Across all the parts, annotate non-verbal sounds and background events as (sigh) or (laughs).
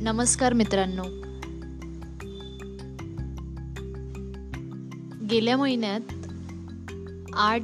नमस्कार मित्रांनो. गेल्या महिन्यात आठ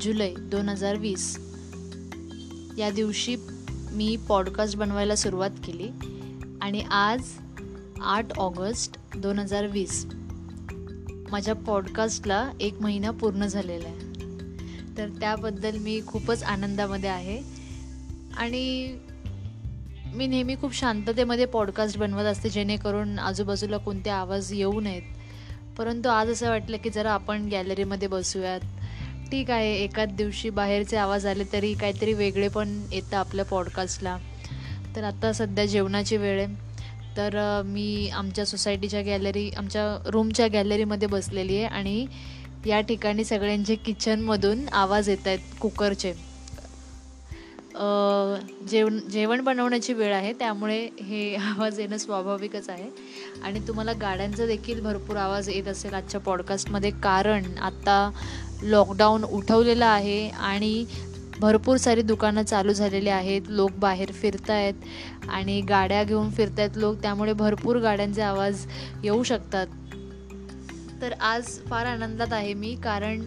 जुलै दोन हजार वीस या दिवशी मी पॉडकास्ट बनवायला सुरुवात केली आणि आज आठ ऑगस्ट दोन हजार वीस. माझ्या पॉडकास्टला एक महिना पूर्ण झालेला आहे. तर त्याबद्दल मी खूपच आनंदामध्ये आहे. आणि मी नेहमी खूप शांततेमध्ये पॉडकास्ट बनवत असते जेणेकरून आजूबाजूला कोणते आवाज येऊ नयेत. परंतु आज असं वाटलं की जरा आपण गॅलरीमध्ये बसूयात. ठीक आहे एकाच दिवशी बाहेरचे आवाज आले तरी काहीतरी वेगळे पण येतं आपल्या पॉडकास्टला तर आता सध्या जेवणाची वेळ आहे. तर मी आमच्या सोसायटीच्या गॅलरी आमच्या रूमच्या गॅलरीमध्ये बसलेली आहे आणि या ठिकाणी सगळ्यांचे किचनमधून आवाज येत आहेत कुकरचे जेवण जेवण बनवण्याची वेळ आहे त्यामुळे हे आवाज येणं स्वाभाविकच आहे. आणि तुम्हाला गाड्यांचा देखील भरपूर आवाज येत असेल आजच्या पॉडकास्टमध्ये कारण आत्ता लॉकडाऊन उठवलेलं आहे आणि भरपूर सारी दुकानं चालू झालेली आहेत लोक बाहेर फिरत आहेत आणि गाड्या घेऊन फिरत आहेत लोक त्यामुळे भरपूर गाड्यांचे आवाज येऊ शकतात. तर आज फार आनंदात आहे मी कारण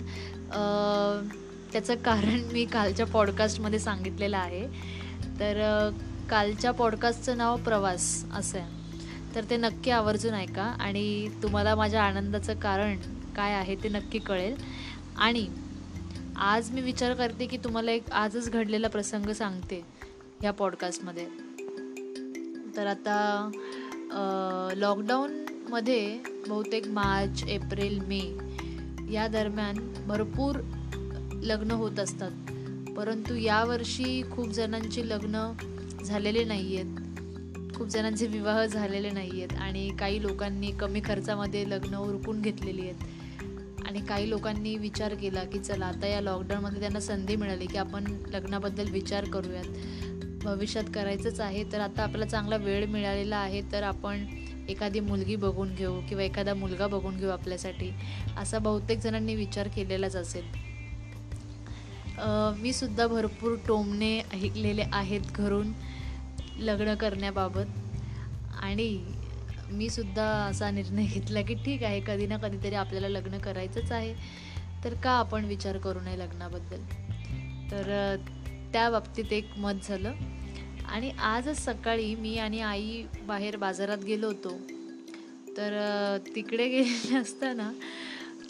त्याचं कारण मी कालच्या पॉडकास्टमध्ये सांगितलेलं आहे. तर कालच्या पॉडकास्टचं नाव प्रवास असं आहे. तर ते नक्की आवर्जून ऐका आणि तुम्हाला माझ्या आनंदाचं कारण काय आहे ते नक्की कळेल. आणि आज मी विचार करते की तुम्हाला एक आजच घडलेला प्रसंग सांगते ह्या पॉडकास्टमध्ये. तर आता लॉकडाऊनमध्ये बहुतेक मार्च एप्रिल मे या दरम्यान भरपूर लग्न होत असतात. परंतु यावर्षी खूप जणांची लग्न झालेले नाही आहेत खूप जणांचे विवाह झालेले नाही आहेत आणि काही लोकांनी कमी खर्चामध्ये लग्न उरकून घेतलेली आहेत. आणि काही लोकांनी विचार केला की चला आता या लॉकडाऊनमध्ये त्यांना संधी मिळाली की आपण लग्नाबद्दल विचार करूयात. भविष्यात करायचंच आहे तर आता आपल्याला चांगला वेळ मिळालेला आहे तर आपण एखादी मुलगी बघून घेऊ किंवा एखादा मुलगा बघून घेऊ आपल्यासाठी. असा बहुतेक जणांनी विचार केलेलाच असेल. मी सुद्धा भरपूर टोमणे ऐकलेले आहेत घरून लग्न करण्याबाबत. आणि मी सुद्धा असा निर्णय घेतला की ठीक आहे कधी ना कधीतरी आपल्याला लग्न करायचंच आहे. तर का आपण विचार करू नये लग्नाबद्दल? तर त्या बाबतीत एक मत झालं. आणि आजच सकाळी मी आणि आई बाहेर बाजारात गेलो होतो. तर तिकडे गेले असताना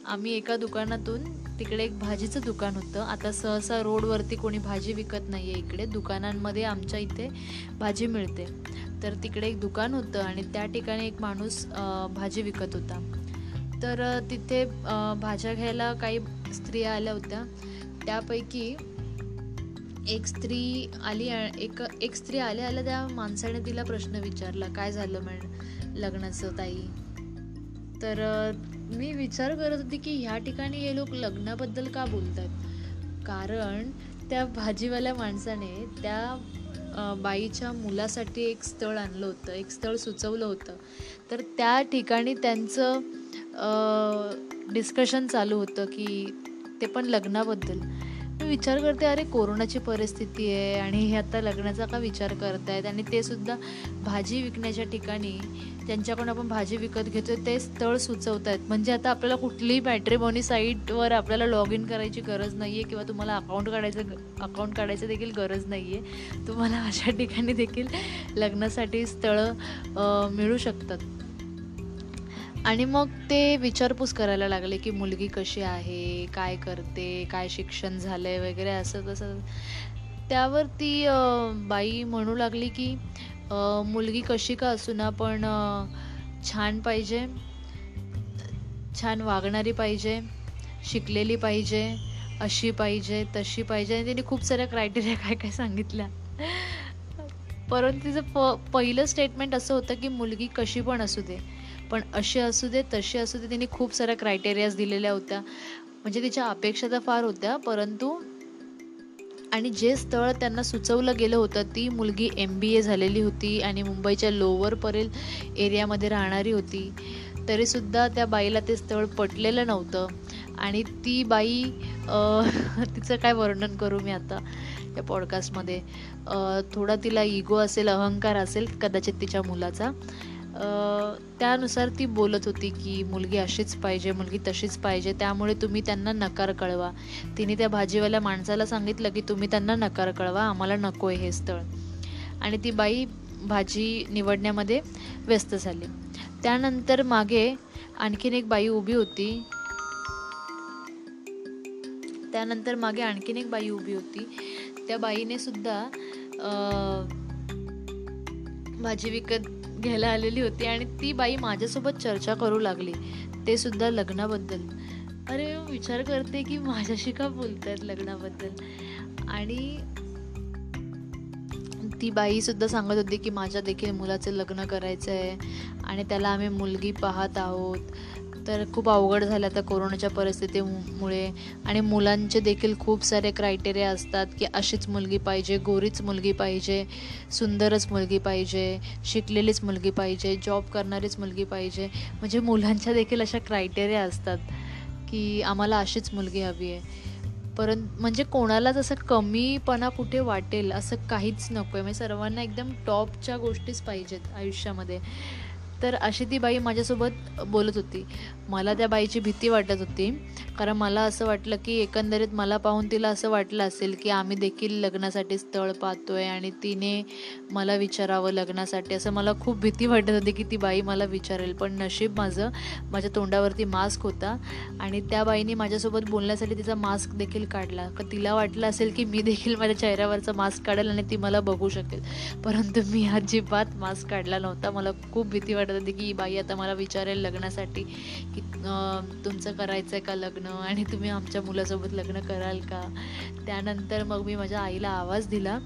आम्ही एका दुकानातून तिकडे एक भाजीचं दुकान होतं. आता सहसा रोडवरती कोणी भाजी विकत नाही आहे इकडे. दुकानांमध्ये आमच्या इथे भाजी मिळते. तर तिकडे एक दुकान होतं आणि त्या ठिकाणी एक माणूस भाजी विकत होता. तर तिथे भाज्या घ्यायला काही स्त्रिया आल्या होत्या. त्यापैकी एक स्त्री आली एक एक स्त्री आल्या आल्या त्या माणसाने तिला प्रश्न विचारला काय झालं म्हण लग्नाचं ताई? तर मी विचार करत होती की ह्या ठिकाणी हे लोक लग्नाबद्दल का बोलतात? कारण त्या भाजीवाल्या माणसाने त्या बाईच्या मुलासाठी एक स्थळ आणलं होतं एक स्थळ सुचवलं होतं. तर त्या ठिकाणी त्यांचं डिस्कशन चालू होतं की ते पण लग्नाबद्दल. विचार करते अरे कोरोनाची परिस्थिती आहे आणि हे आता लग्नाचा का विचार करतायत? आणि ते सुद्धा भाजी विकण्याच्या ठिकाणी ज्यांच्याकडून आपण भाजी विकत घेतो ते स्थळ सुचवत आहेत म्हणजे आता आपल्याला कुठलीही मॅट्रिमोनी साईटवर आपल्याला लॉग इन करायची गरज नाही आहे किंवा तुम्हाला अकाउंट काढायचं अकाउंट काढायचं देखील गरज नाही आहे तुम्हाला अशा ठिकाणी देखील लग्नासाठी स्थळं मिळू शकतात. आणि मग ते विचारपूस करायला लागले की मुलगी कशी आहे काय करते काय शिक्षण झालं आहे वगैरे असं तसं. त्यावर ती बाई म्हणू लागली की मुलगी कशी का असू ना पण छान पाहिजे छान वागणारी पाहिजे शिकलेली पाहिजे अशी पाहिजे तशी पाहिजे. आणि त्यांनी खूप साऱ्या क्रायटेरिया काय काय सांगितल्या. परंतु तिचं प पहिलं स्टेटमेंट असं होतं की मुलगी कशी पण असू दे. पण असे असू दे तशी असू दे तिने खूप साऱ्या क्रायटेरियाज दिलेल्या होत्या. म्हणजे तिच्या अपेक्षा तर फार होत्या परंतु आणि जे स्थळ त्यांना सुचवलं गेलं होतं ती मुलगी एम बी ए झालेली होती आणि मुंबईच्या लोवरपर्यंत एरियामध्ये राहणारी होती. तरीसुद्धा त्या बाईला ते स्थळ पटलेलं नव्हतं. आणि ती बाई (laughs) तिचं काय वर्णन करू मी आता या पॉडकास्टमध्ये थोडा तिला इगो असेल अहंकार असेल कदाचित तिच्या मुलाचा. त्यानुसार ती बोलत होती की मुलगी अशीच पाहिजे मुलगी तशीच पाहिजे त्यामुळे तुम्ही त्यांना नकार कळवा. तिने त्या भाजीवाल्या माणसाला सांगितलं की तुम्ही त्यांना नकार कळवा आम्हाला नको आहे हे स्थळ. आणि ती बाई भाजी निवडण्यामध्ये व्यस्त झाली. त्यानंतर मागे आणखीन एक बाई उभी होती. त्यानंतर मागे आणखीन एक बाई उभी होती. त्या बाईने सुद्धा भाजी विकत घ्यायला आलेली होती आणि ती बाई माझ्यासोबत चर्चा करू लागली. ते सुद्धा लग्नाबद्दल. अरे विचार करते की माझ्याशी का बोलतात लग्नाबद्दल? आणि ती बाई सुद्धा सांगत होती की माझ्या देखील मुलाचं लग्न करायचं आहे आणि त्याला आम्ही मुलगी पाहत आहोत. तर खूप अवघड झालं आता कोरोनाच्या परिस्थितीमुळे. आणि मुलांचे देखील खूप सारे क्रायटेरिया असतात की अशीच मुलगी पाहिजे गोरीच मुलगी पाहिजे सुंदरच मुलगी पाहिजे शिकलेलीच मुलगी पाहिजे जॉब करणारीच मुलगी पाहिजे. म्हणजे मुलांच्या देखील अशा क्रायटेरिया असतात की आम्हाला अशीच मुलगी हवी आहे. परंतु म्हणजे कोणालाच असं कमीपणा कुठे वाटेल असं काहीच नको आहे म्हणजे सर्वांना एकदम टॉपच्या गोष्टीच पाहिजेत आयुष्यामध्ये. तर अशी ती बाई माझ्यासोबत बोलत होती. मला त्या बाईची भीती वाटत होती. कारण मला असं वाटलं की एकंदरीत मला पाहून तिला असं वाटलं असेल की आम्ही देखील लग्नासाठी स्थळ पाहतोय आणि तिने मला विचारावं लग्नासाठी. असं मला खूप भीती वाटत होती की ती बाई मला विचारेल. पण नशीब माझं माझ्या तोंडावरती मास्क होता आणि त्या बाईने माझ्यासोबत बोलण्यासाठी तिचा मास्क देखील काढला. का तिला वाटलं असेल की मी देखील माझ्या चेहऱ्यावरचा मास्क काढेल आणि ती मला बघू शकेल. परंतु मी अजिबात मास्क काढला नव्हता. मला खूप भीती वाटत होती की बाई आता मला विचारेल लग्नासाठी की तुमचं करायचं आहे का लग्न? आणि तुम्ही आमच्या मुलासोबत लग्न कराल का? त्यानंतर मग मी माझ्या आईला आवाज दिला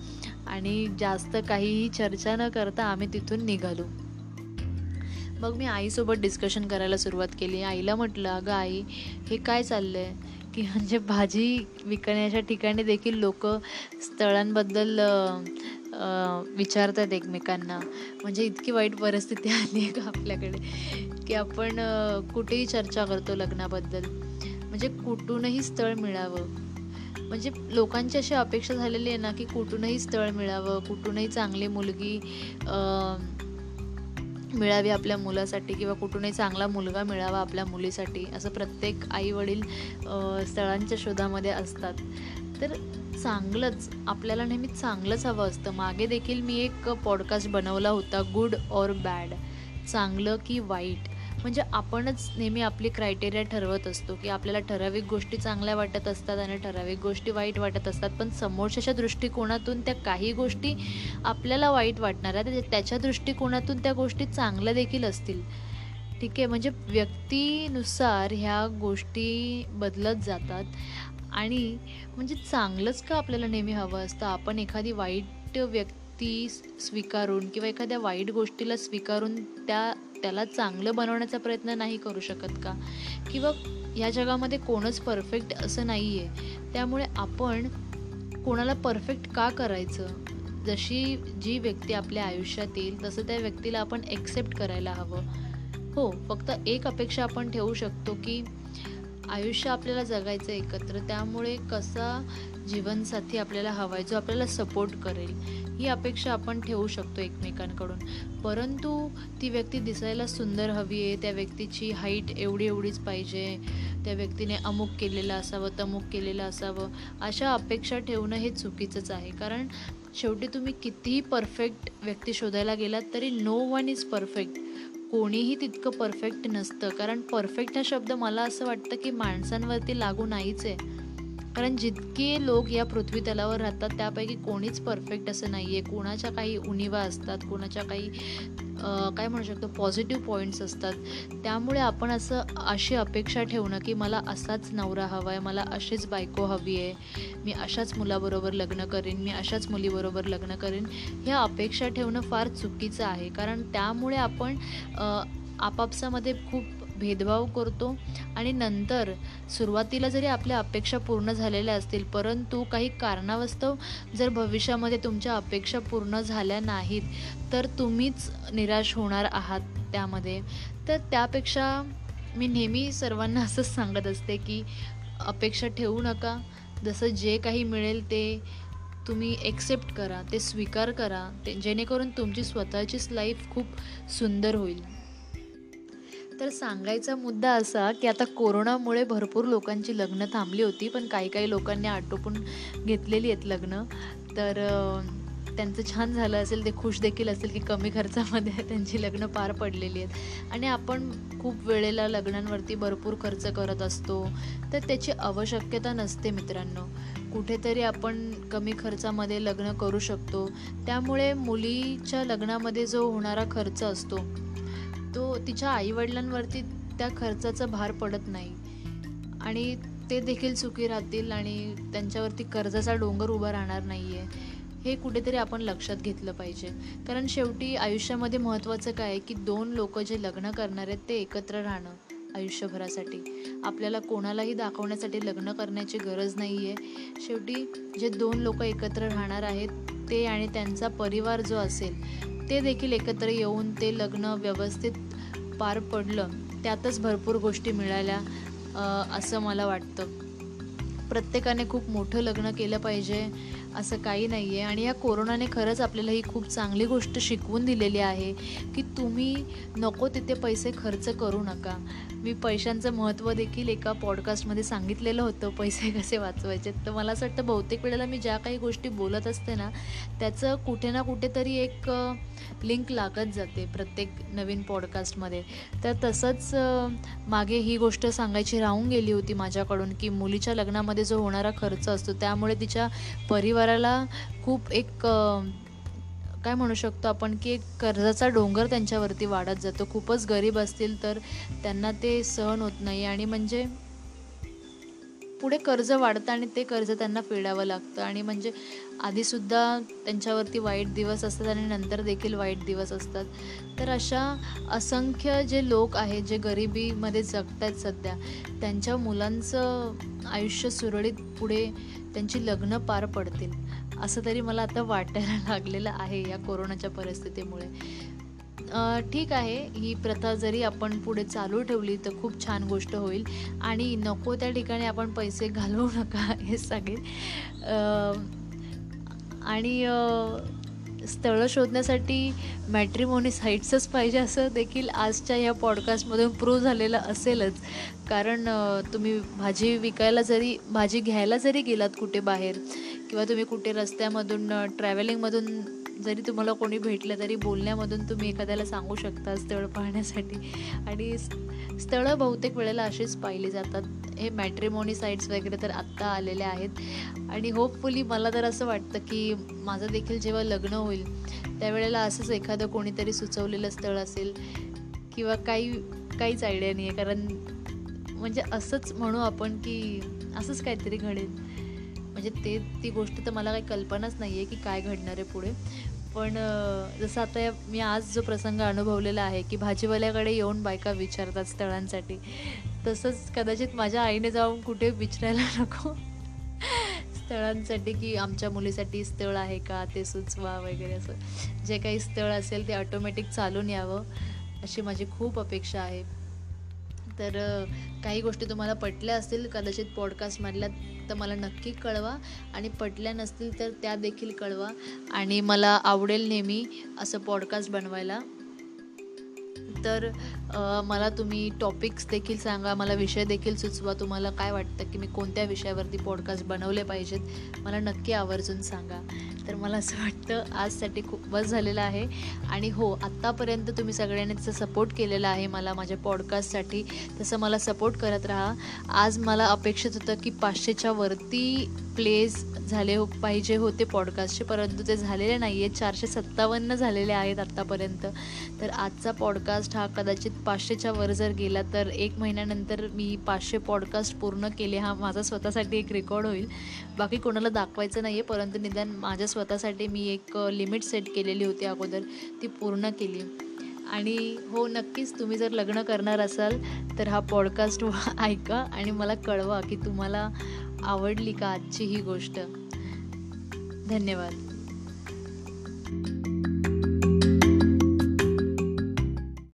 आणि जास्त काहीही चर्चा न करता आम्ही तिथून निघालो. मग मी आईसोबत डिस्कशन करायला सुरुवात केली. आईला म्हटलं अगं आई हे काय चाललं आहे की म्हणजे भाजी विकण्याच्या ठिकाणी देखील लोक स्थळांबद्दल विचारतात एकमेकांना. म्हणजे इतकी वाईट परिस्थिती (laughs) आली आहे का आपल्याकडे? की आपण कुठेही चर्चा करतो लग्नाबद्दल. म्हणजे कुठूनही स्थळ मिळावं. म्हणजे लोकांची अशी अपेक्षा झालेली आहे ना की कुठूनही स्थळ मिळावं कुठूनही चांगली मुलगी मिळावी आपल्या मुलासाठी किंवा कुठूनही चांगला मुलगा मिळावा आपल्या मुलीसाठी असं प्रत्येक आई वडील स्थळांच्या शोधामध्ये असतात. तर चांगलंच आपल्याला नेहमी चांगलंच हवं असतं. मागे देखील मी एक पॉडकास्ट बनवला होता गुड ऑर बॅड चांगलं की वाईट. म्हणजे आपणच नेहमी आपली क्रायटेरिया ठरवत असतो की आपल्याला ठराविक गोष्टी चांगल्या वाटत असतात आणि ठराविक गोष्टी वाईट वाटत असतात. पण समोरच्याच्या दृष्टिकोनातून त्या काही गोष्टी आपल्याला वाईट वाटणार आहेत त्याच्या दृष्टिकोनातून त्या गोष्टी चांगल्या देखील असतील. ठीक आहे म्हणजे व्यक्तीनुसार ह्या गोष्टी बदलत जातात. आणि म्हणजे चांगलंच का आपल्याला नेहमी हवं असतं? आपण एखादी वाईट व्यक्ती स्वीकारून किंवा एखाद्या वाईट गोष्टीला स्वीकारून त्या त्याला चांगलं बनवण्याचा प्रयत्न नाही करू शकत का? किंवा या जगामध्ये कोणच परफेक्ट असं नाही आहे त्यामुळे आपण कोणाला परफेक्ट का करायचं? जशी जी व्यक्ती आपल्या आयुष्यात येईल तसं त्या व्यक्तीला आपण एक्सेप्ट करायला हवं. हो फक्त एक अपेक्षा आपण ठेवू शकतो की आयुष्य आपल्याला जगायचं एकत्र त्यामुळे कसा जीवनसाथी आपल्याला हवा आहे जो आपल्याला सपोर्ट करेल ही अपेक्षा आपण ठेवू शकतो एकमेकांकडून. परंतु ती व्यक्ती दिसायला सुंदर हवी आहे त्या व्यक्तीची हाईट एवढी एवढीच पाहिजे त्या व्यक्तीने अमुक केलेलं असावं तमुक केलेलं असावं अशा अपेक्षा ठेवणं हे चुकीचंच आहे. कारण शेवटी तुम्ही कितीही परफेक्ट व्यक्ती शोधायला गेलात तरी नो वन इज परफेक्ट कोणीही तितकं परफेक्ट नसतं. कारण परफेक्ट हा शब्द मला असं वाटतं की माणसांवरती लागू नाहीच आहे. कारण जितके लोक या पृथ्वी तलावर राहतात त्यापैकी कोणीच परफेक्ट असं नाही आहे कोणाच्या काही उणिवा असतात कोणाच्या काही काय म्हणू शकतो पॉझिटिव्ह पॉईंट्स असतात. त्यामुळे आपण असं अशी अपेक्षा ठेवणं की मला असाच नवरा हवा आहे मला अशीच बायको हवी आहे मी अशाच मुलाबरोबर लग्न करेन मी अशाच मुलीबरोबर लग्न करेन. ह्या अपेक्षा ठेवणं फार चुकीचं आहे. कारण त्यामुळे आपण आपापसामध्ये खूप भेदभाव करतो आणि नंतर सुरुवातीला जरी आपल्या अपेक्षा पूर्ण झालेल्या असतील परंतु काही कारणावस्तव जर भविष्यामध्ये तुमच्या अपेक्षा पूर्ण झाल्या नाहीत तर तुम्हीच निराश होणार आहात त्यामध्ये. तर त्यापेक्षा मी नेहमी सर्वांना असंच सांगत असते की अपेक्षा ठेवू नका. जसं जे काही मिळेल ते तुम्ही एक्सेप्ट करा ते स्वीकार करा ते जेणेकरून तुमची स्वतःचीच लाईफ खूप सुंदर होईल. तर सांगायचा मुद्दा असा की आता कोरोनामुळे भरपूर लोकांची लग्न थांबली होती पण काही काही लोकांनी आटोपून घेतलेली आहेत लग्न. तर त्यांचं छान झालं असेल ते खुश देखील असेल की कमी खर्चामध्ये (laughs) त्यांची लग्न पार पडलेली आहेत. आणि आपण खूप वेळेला लग्नांवरती भरपूर खर्च करत असतो. तर त्याची आवश्यकता नसते मित्रांनो. कुठेतरी आपण कमी खर्चामध्ये लग्न करू शकतो. त्यामुळे मुलीच्या लग्नामध्ये जो होणारा खर्च असतो तो तिच्या आईवडिलांवरती त्या खर्चाचा भार पडत नाही. आणि ते देखील सुखी राहतील आणि त्यांच्यावरती कर्जाचा डोंगर उभा राहणार नाही आहे हे कुठेतरी आपण लक्षात घेतलं पाहिजे. कारण शेवटी आयुष्यामध्ये महत्त्वाचं काय आहे की दोन लोक जे लग्न करणार आहेत ते एकत्र राहणं आयुष्यभरासाठी. आपल्याला कोणालाही दाखवण्यासाठी लग्न करण्याची गरज नाही आहे शेवटी जे दोन लोक एकत्र राहणार आहेत ते आणि त्यांचा परिवार जो असेल ते देखील एकत्र येऊन ते लग्न व्यवस्थित पार पडलं त्यातच भरपूर गोष्टी मिळाल्या असं मला वाटतं. प्रत्येकाने खूप मोठं लग्न केलं पाहिजे. असं काही नाही आहे आणि या कोरोनाने खरंच आपल्याला ही खूप चांगली गोष्ट शिकवून दिलेली आहे की तुम्ही नको तिथे पैसे खर्च करू नका. मी पैशांचं महत्त्व देखील एका पॉडकास्टमध्ये सांगितलेलं होतं पैसे कसे वाचवायचे. तर मला असं वाटतं बहुतेक वेळेला मी ज्या काही गोष्टी बोलत असते ना त्याचं कुठे ना कुठेतरी एक लिंक लागत जाते प्रत्येक नवीन पॉडकास्टमध्ये तर तसंच मागे ही गोष्ट सांगायची राहून गेली होती माझ्याकडून की मुलीच्या लग्नामध्ये जो होणारा खर्च असतो त्यामुळे तिच्या परिवार परिवाराला खूप एक काय म्हणू शकतो आपण की एक कर्जाचा डोंगर त्यांच्यावरती वाढत जातो. खूपच गरीब असतील तर त्यांना ते सहन होत नाही आणि म्हणजे पुढे कर्ज वाढतं आणि ते कर्ज त्यांना फेडावं लागतं. आणि म्हणजे आधीसुद्धा त्यांच्यावरती वाईट दिवस असतात आणि नंतर देखील वाईट दिवस असतात. तर अशा असंख्य जे लोक आहेत जे गरिबीमध्ये जगत आहेत सध्या त्यांच्या मुलांचं आयुष्य सुरळीत पुढे त्यांची लग्न पार पडतील. असं तरी मला आता वाटायला लागलेलं आहे या कोरोनाच्या परिस्थितीमुळे. ठीक आहे ही प्रथा जरी आपण पुढे चालू ठेवली तर खूप छान गोष्ट होईल. आणि नको त्या ठिकाणी आपण पैसे घालवू नका हे सांगेल आणि स्थळं शोधण्यासाठी मॅट्रिमोनी साईट्सच पाहिजे असं देखील आजच्या या पॉडकास्टमधून प्रूव्ह झालेलं असेलच. कारण तुम्ही भाजी विकायला जरी भाजी घ्यायला जरी गेलात कुठे बाहेर किंवा तुम्ही कुठे रस्त्यामधून ट्रॅव्हलिंगमधून जरी तुम्हाला कोणी भेटलं तरी बोलण्यामधून तुम्ही एखाद्याला सांगू शकता स्थळ पाहण्यासाठी. आणि स्थळं बहुतेक वेळेला अशीच पाहिली जातात. हे मॅट्रिमोनी साईट्स वगैरे तर आत्ता आलेले आहेत. आणि होपफुली मला तर असं वाटतं की माझं देखील जेव्हा लग्न होईल त्यावेळेला असंच एखादं कोणीतरी सुचवलेलं स्थळ असेल किंवा काही काहीच आयडिया नाही आहे कारण म्हणजे असंच म्हणू आपण की असंच काहीतरी घडेल. म्हणजे ते ती गोष्ट तर मला काही कल्पनाच नाही आहे की काय घडणार आहे पुढे. पण जसं आता मी आज जो प्रसंग अनुभवलेला आहे की भाजीवाल्याकडे येऊन बायका विचारतात स्थळांसाठी तसंच कदाचित माझ्या आईने जाऊन कुठे विचारायला नको. स्थळांसाठी की आमच्या मुलीसाठी स्थळ आहे का ते सुचवा वगैरे असं. जे काही स्थळ असेल ते ऑटोमॅटिक चालून यावं अशी माझी खूप अपेक्षा आहे. तर काही गोष्टी तुम्हाला पटल्या असतील कदाचित पॉडकास्टमधल्या तर मला नक्की कळवा. आणि पटल्या नसतील तर त्या देखील कळवा. आणि मला आवडेल नेहमी असं पॉडकास्ट बनवायला. तर मला तुम्ही टॉपिक्स देखील सांगा मला विषय देखील सुचवा. तुम्हाला काय वाटतं की मी कोणत्या विषयावरती पॉडकास्ट बनवले पाहिजेत मला नक्की आवर्जून सांगा. तर मला असं वाटतं आजसाठी खूप बस झालेलं आहे. आणि हो आत्तापर्यंत तुम्ही सगळ्यांनी त्याचा सपोर्ट केलेला आहे मला माझ्या पॉडकास्टसाठी तसं मला सपोर्ट करत राहा. आज मला अपेक्षित होतं की पाचशेच्या वरती प्लेज झाले हो पाहिजे होते पॉडकास्टचे परंतु ते झालेले नाही आहेत चारशे सत्तावन्न झालेले आहेत आत्तापर्यंत तर आजचा पॉडकास्ट हा कदाचित पाचशेच्या वर जर गेला तर एक महिन्यानंतर मी पाचशे पॉडकास्ट पूर्ण केले. हा माझा स्वतःसाठी एक रेकॉर्ड होईल. बाकी कोणाला दाखवायचं नाही आहे परंतु निदान माझ्या स्वतःसाठी मी एक लिमिट सेट केलेली होती अगोदर. ती पूर्ण केली. आणि हो नक्कीच तुम्ही जर लग्न करणार असाल तर हा पॉडकास्ट (laughs) ऐका आणि मला कळवा की तुम्हाला आवडली का आजची ही गोष्ट? धन्यवाद.